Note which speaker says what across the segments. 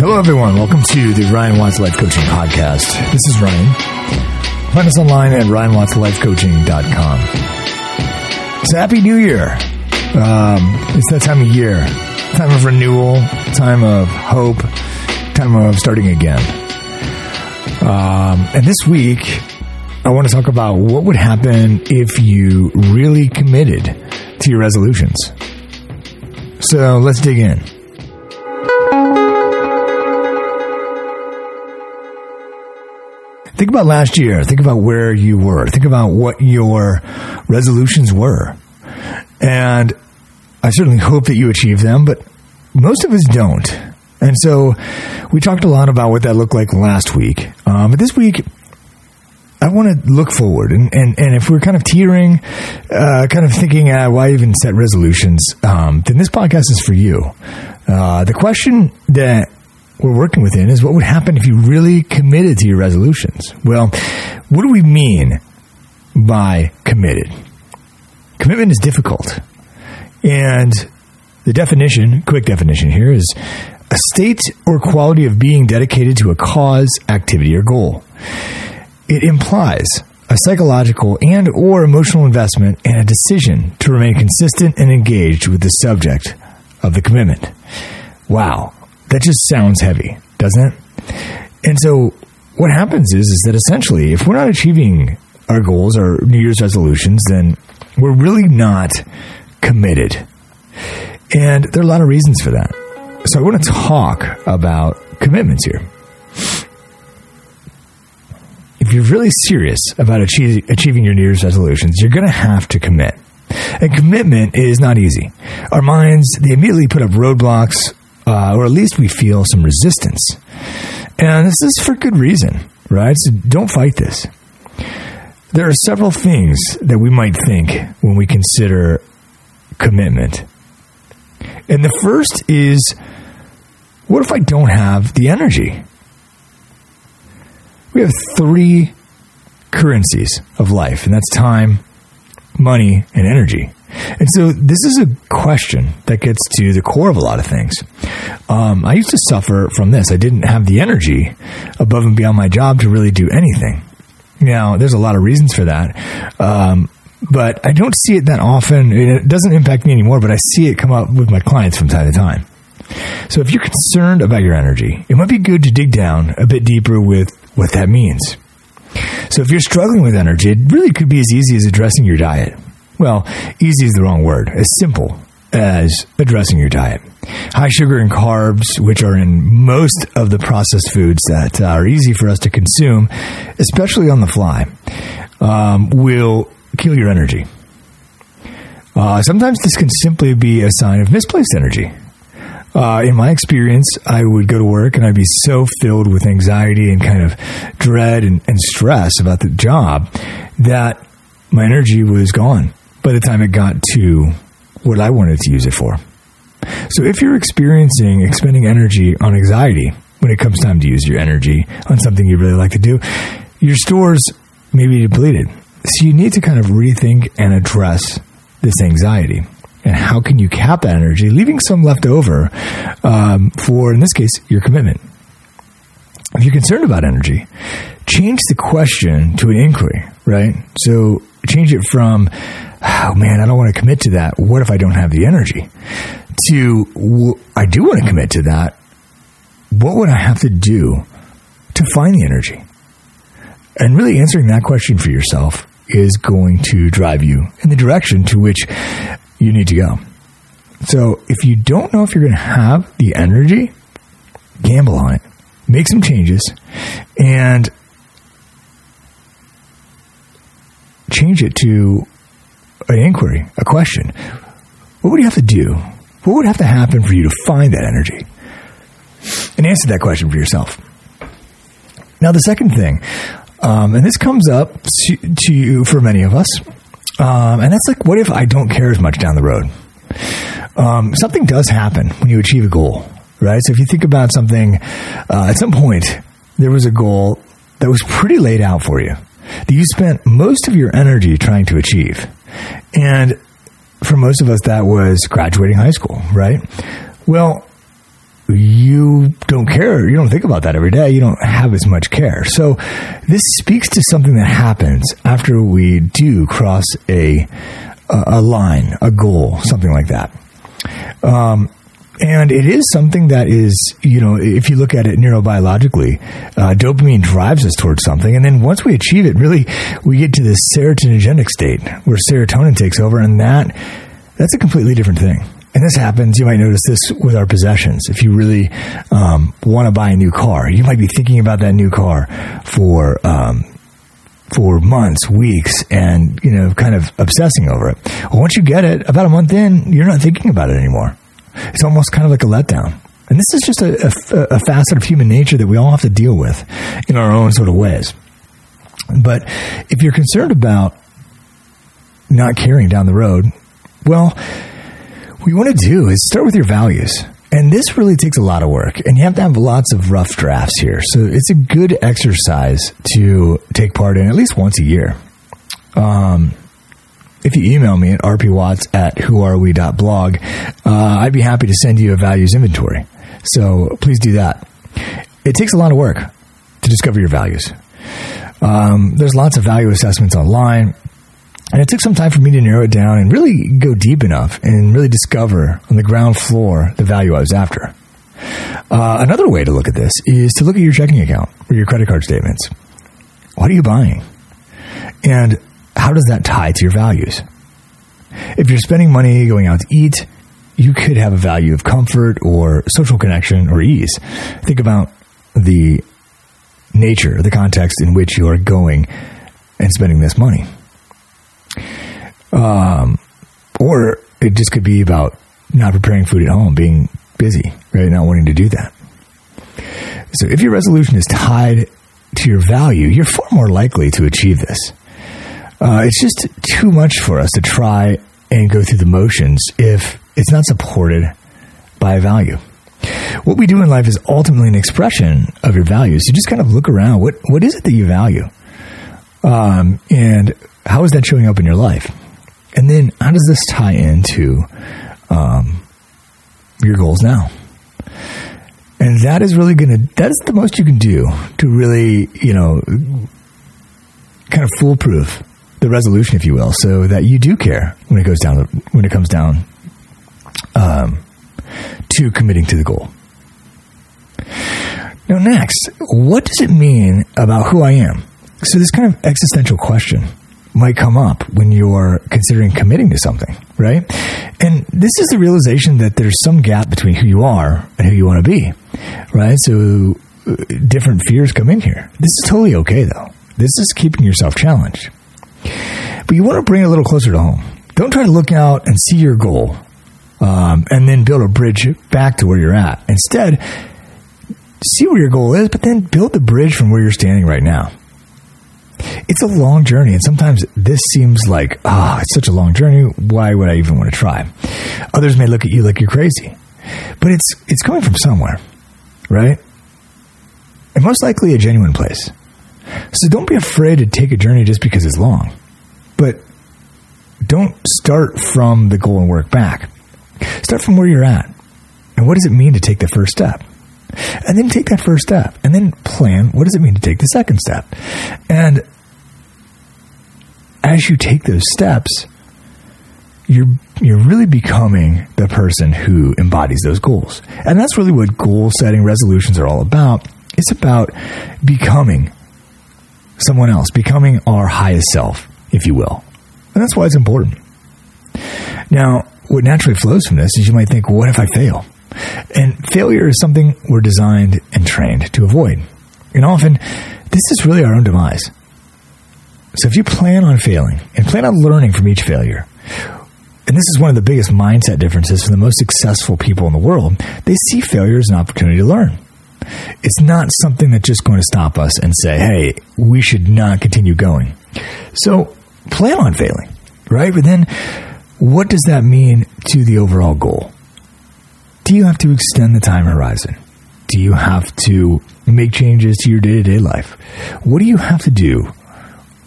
Speaker 1: Hello, everyone. Welcome to the Ryan Watts Life Coaching Podcast. This is Ryan. Find us online at ryanwattslifecoaching.com. A happy new year. Um, it's that time of year, time of renewal, time of hope, time of starting again. Um, and this week, I want to talk about what would happen if you really committed to your resolutions. So let's dig in. Think about last year. Think about where you were. Think about what your resolutions were. And I certainly hope that you achieve them, but most of us don't. And so we talked a lot about what that looked like last week. Um, but this week, I want to look forward. And, and, and if we're kind of teetering, uh, kind of thinking, uh, why even set resolutions, um, then this podcast is for you. Uh, the question that we're working within is what would happen if you really committed to your resolutions? Well, what do we mean by committed? Commitment is difficult. And the definition, quick definition here, is a state or quality of being dedicated to a cause, activity, or goal. It implies a psychological and or emotional investment and a decision to remain consistent and engaged with the subject of the commitment. Wow, that just sounds heavy, doesn't it? And so what happens is is that essentially if we're not achieving our goals, our New Year's resolutions, then we're really not committed. And there are a lot of reasons for that. So I want to talk about commitments here. If you're really serious about achieve, achieving your New Year's resolutions, you're going to have to commit. And commitment is not easy. Our minds, they immediately put up roadblocks, uh, or at least we feel some resistance. And this is for good reason, right? So don't fight this. There are several things that we might think when we consider commitment. And the first is what if I don't have the energy? We have three currencies of life, and that's time, money, and energy. And so this is a question that gets to the core of a lot of things. Um, I used to suffer from this. I didn't have the energy above and beyond my job to really do anything. Now, there's a lot of reasons for that. Um, but I don't see it that often. It doesn't impact me anymore, but I see it come up with my clients from time to time. So if you're concerned about your energy, it might be good to dig down a bit deeper with what that means. So if you're struggling with energy, it really could be as easy as addressing your diet. Well, easy is the wrong word. As simple as addressing your diet. High sugar and carbs, which are in most of the processed foods that are easy for us to consume, especially on the fly, um, will kill your energy. Uh, sometimes this can simply be a sign of misplaced energy. Uh, in my experience, I would go to work and I'd be so filled with anxiety and kind of dread and, and stress about the job that my energy was gone by the time it got to what I wanted to use it for. So if you're experiencing expending energy on anxiety when it comes time to use your energy on something you really like to do, your stores may be depleted. So you need to kind of rethink and address this anxiety. And how can you cap that energy, leaving some left over um, for, in this case, your commitment? If you're concerned about energy, change the question to an inquiry, right? So change it from, oh man, I don't want to commit to that. What if I don't have the energy? To, I do want to commit to that. What would I have to do to find the energy? And really answering that question for yourself is going to drive you in the direction to which you need to go. So if you don't know if you're going to have the energy, gamble on it, make some changes, and change it to an inquiry, a question. What would you have to do? What would have to happen for you to find that energy? And answer that question for yourself. Now, the second thing, um, and this comes up to, to, you for many of us, um, and that's like, what if I don't care as much down the road? Um, something does happen when you achieve a goal, right? So if you think about something, uh, at some point, there was a goal that was pretty laid out for you that you spent most of your energy trying to achieve. And for most of us, that was graduating high school, right? Well, you don't care, you don't think about that every day, you don't have as much care. So this speaks to something that happens after we do cross a a line, a goal, something like that. Um, and it is something that is, you know, if you look at it neurobiologically, uh, dopamine drives us towards something. And then once we achieve it, really, we get to this serotoninogenic state where serotonin takes over. And that, that's a completely different thing. And this happens, you might notice this with our possessions. If you really um, want to buy a new car, you might be thinking about that new car for, um, for months, weeks, and, you know, kind of obsessing over it. Well, once you get it, about a month in, you're not thinking about it anymore. It's almost kind of like a letdown. And this is just a, a, a facet of human nature that we all have to deal with in our own sort of ways. But if you're concerned about not caring down the road, well, what you want to do is start with your values. And this really takes a lot of work, and you have to have lots of rough drafts here. So it's a good exercise to take part in at least once a year. Um, if you email me at rpwatts at whoarewe.blog, uh, I'd be happy to send you a values inventory. So please do that. It takes a lot of work to discover your values. Um, there's lots of value assessments online. And it took some time for me to narrow it down and really go deep enough and really discover on the ground floor the value I was after. Uh, another way to look at this is to look at your checking account or your credit card statements. What are you buying? And how does that tie to your values? If you're spending money going out to eat, you could have a value of comfort or social connection or ease. Think about the nature, the context in which you are going and spending this money. Um, or it just could be about not preparing food at home, being busy, right? Not wanting to do that. So if your resolution is tied to your value, you're far more likely to achieve this. Uh, it's just too much for us to try and go through the motions if it's not supported by a value. What we do in life is ultimately an expression of your values. So just kind of look around. What what is it that you value, um, and how is that showing up in your life? And then how does this tie into um, your goals now? And that is really going to, that is the most you can do to really, you know, kind of foolproof the resolution, if you will, so that you do care when it goes down, when it comes down um, to committing to the goal. Now, next, what does it mean about who I am? So, this kind of existential question might come up when you're considering committing to something, right? And this is the realization that there's some gap between who you are and who you want to be, right? So uh, different fears come in here. This is totally okay, though. This is keeping yourself challenged. But you want to bring it a little closer to home. Don't try to look out and see your goal um, and then build a bridge back to where you're at. Instead, see where your goal is, but then build the bridge from where you're standing right now it's a long journey. And sometimes this seems like, ah, oh, it's such a long journey. Why would I even want to try? Others may look at you like you're crazy, but it's, it's coming from somewhere, right? And most likely a genuine place. So don't be afraid to take a journey just because it's long, but don't start from the goal and work back. Start from where you're at. And what does it mean to take the first step? and then take that first step and then plan what does it mean to take the second step and as you take those steps you're you're really becoming the person who embodies those goals and that's really what goal setting resolutions are all about it's about becoming someone else becoming our highest self if you will and that's why it's important now what naturally flows from this is you might think well, what if i fail and failure is something we're designed and trained to avoid. And often, this is really our own demise. So if you plan on failing and plan on learning from each failure, and this is one of the biggest mindset differences for the most successful people in the world, they see failure as an opportunity to learn. It's not something that's just going to stop us and say, hey, we should not continue going. So plan on failing, right? But then what does that mean to the overall goal? Do you have to extend the time horizon? Do you have to make changes to your day to day life? What do you have to do?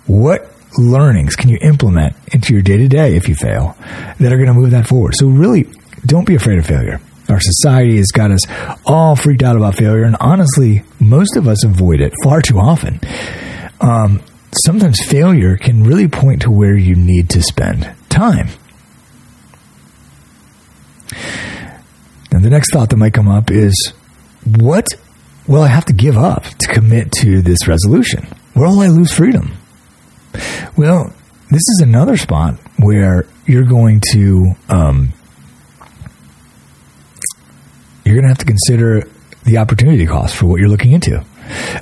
Speaker 1: What learnings can you implement into your day to day if you fail that are going to move that forward? So, really, don't be afraid of failure. Our society has got us all freaked out about failure, and honestly, most of us avoid it far too often. Um, sometimes failure can really point to where you need to spend time. And the next thought that might come up is what will I have to give up to commit to this resolution? Where will I lose freedom? Well, this is another spot where you're going to um, you're going to have to consider the opportunity cost for what you're looking into.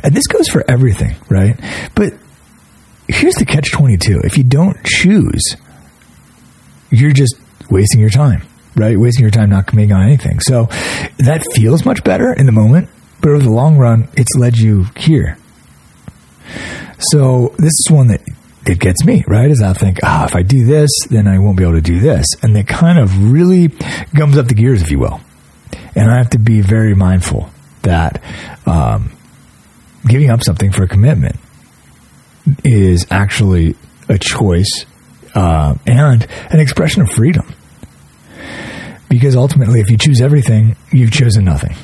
Speaker 1: And this goes for everything, right? But here's the catch 22. If you don't choose, you're just wasting your time, right? Wasting your time not committing on anything. So that feels much better in the moment, but over the long run, it's led you here. So this is one that it gets me, right? Is I think, ah, if I do this, then I won't be able to do this. And it kind of really gums up the gears, if you will. And I have to be very mindful that um, giving up something for a commitment is actually a choice uh, and an expression of freedom. Because ultimately, if you choose everything, you've chosen nothing.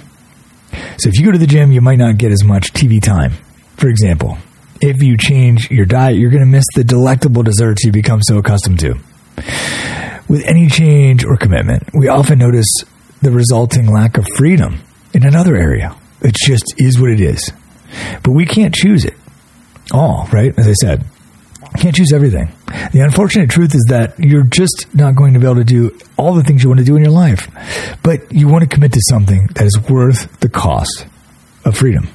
Speaker 1: So if you go to the gym, you might not get as much TV time. For example, if you change your diet, you're going to miss the delectable desserts you become so accustomed to. With any change or commitment, we often notice the resulting lack of freedom in another area. It just is what it is. But we can't choose it all, right? As I said, can't choose everything. The unfortunate truth is that you're just not going to be able to do all the things you want to do in your life. But you want to commit to something that is worth the cost of freedom.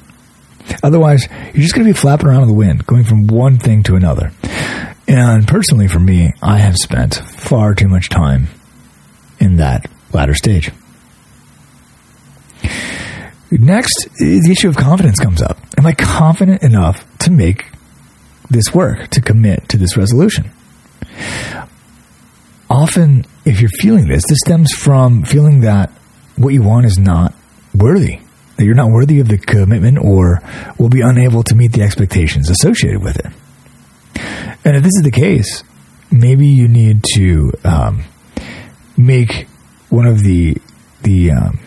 Speaker 1: Otherwise, you're just going to be flapping around in the wind, going from one thing to another. And personally, for me, I have spent far too much time in that latter stage. Next, the issue of confidence comes up. Am I confident enough to make this work, to commit to this resolution? Often, if you're feeling this, this stems from feeling that what you want is not worthy, that you're not worthy of the commitment or will be unable to meet the expectations associated with it. And if this is the case, maybe you need to um, make one of the the um,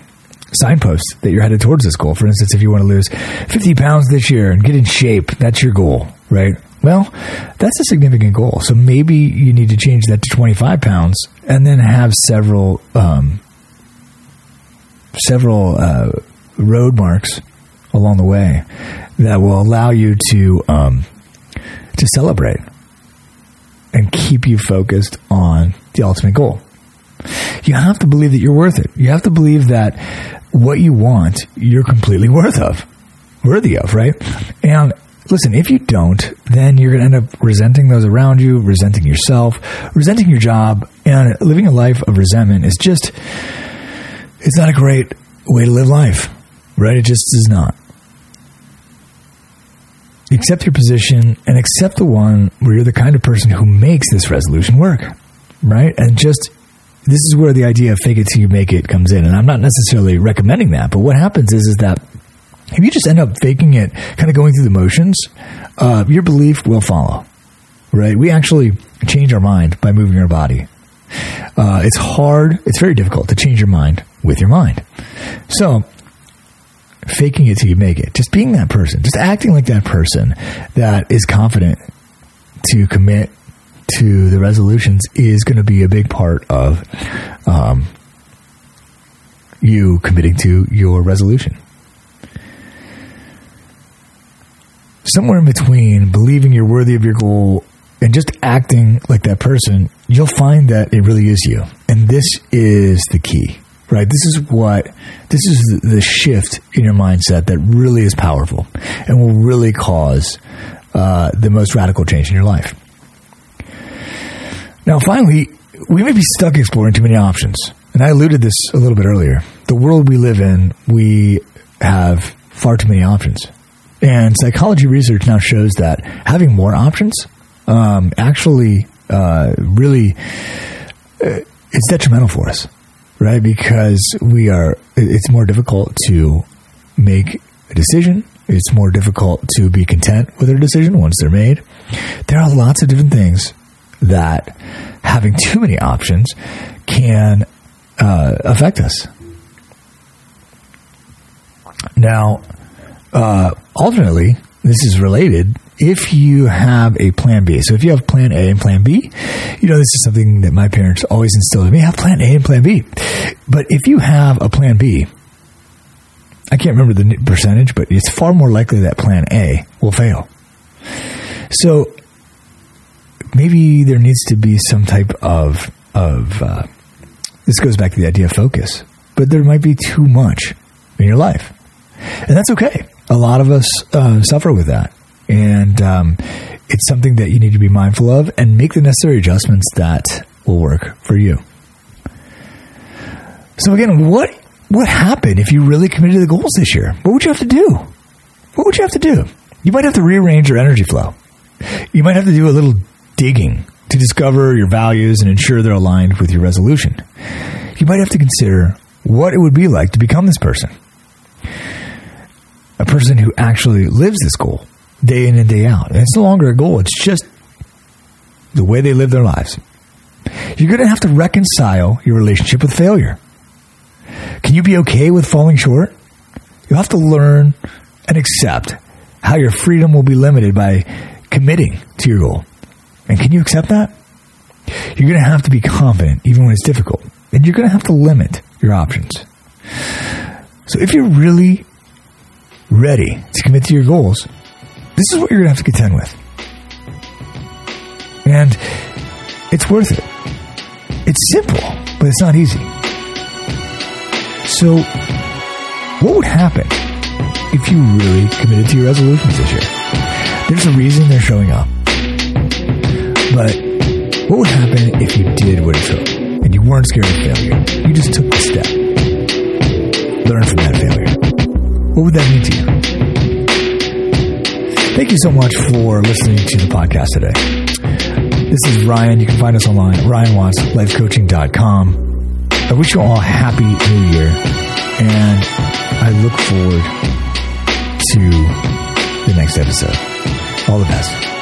Speaker 1: signposts that you're headed towards this goal. For instance, if you want to lose 50 pounds this year and get in shape, that's your goal, right? Well, that's a significant goal. So maybe you need to change that to 25 pounds and then have several um, several uh, road marks along the way that will allow you to um, to celebrate and keep you focused on the ultimate goal. You have to believe that you're worth it. You have to believe that what you want, you're completely worth of, worthy of, right? And listen, if you don't, then you're going to end up resenting those around you, resenting yourself, resenting your job, and living a life of resentment is just, it's not a great way to live life, right? It just is not. Accept your position and accept the one where you're the kind of person who makes this resolution work, right? And just this is where the idea of fake it till you make it comes in. And I'm not necessarily recommending that, but what happens is, is that if you just end up faking it, kind of going through the motions, uh, your belief will follow, right? We actually change our mind by moving our body. Uh, it's hard, it's very difficult to change your mind with your mind. So, faking it till you make it, just being that person, just acting like that person that is confident to commit to the resolutions is going to be a big part of um, you committing to your resolution. Somewhere in between believing you're worthy of your goal and just acting like that person, you'll find that it really is you. And this is the key, right? This is what, this is the shift in your mindset that really is powerful and will really cause uh, the most radical change in your life. Now, finally, we may be stuck exploring too many options. And I alluded this a little bit earlier. The world we live in, we have far too many options. And psychology research now shows that having more options um, actually uh, really uh, it's detrimental for us, right? Because we are it's more difficult to make a decision. It's more difficult to be content with a decision once they're made. There are lots of different things that having too many options can uh, affect us. Now, uh, alternately, this is related. If you have a plan B, so if you have plan A and plan B, you know, this is something that my parents always instilled in me have plan A and plan B. But if you have a plan B, I can't remember the percentage, but it's far more likely that plan A will fail. So maybe there needs to be some type of of uh, this goes back to the idea of focus, but there might be too much in your life, and that's okay. A lot of us uh, suffer with that, and um, it's something that you need to be mindful of and make the necessary adjustments that will work for you. So again, what what happened if you really committed to the goals this year? What would you have to do? What would you have to do? You might have to rearrange your energy flow. You might have to do a little digging to discover your values and ensure they're aligned with your resolution. You might have to consider what it would be like to become this person. A person who actually lives this goal day in and day out. And it's no longer a goal, it's just the way they live their lives. You're going to have to reconcile your relationship with failure. Can you be okay with falling short? You'll have to learn and accept how your freedom will be limited by committing to your goal. And can you accept that? You're going to have to be confident even when it's difficult. And you're going to have to limit your options. So if you're really ready to commit to your goals, this is what you're going to have to contend with. And it's worth it. It's simple, but it's not easy. So, what would happen if you really committed to your resolutions this year? There's a reason they're showing up. But what would happen if you did what it took and you weren't scared of failure? You just took the step. Learn from that failure. What would that mean to you? Thank you so much for listening to the podcast today. This is Ryan. You can find us online at ryanwattslifecoaching.com. I wish you all a happy new year and I look forward to the next episode. All the best.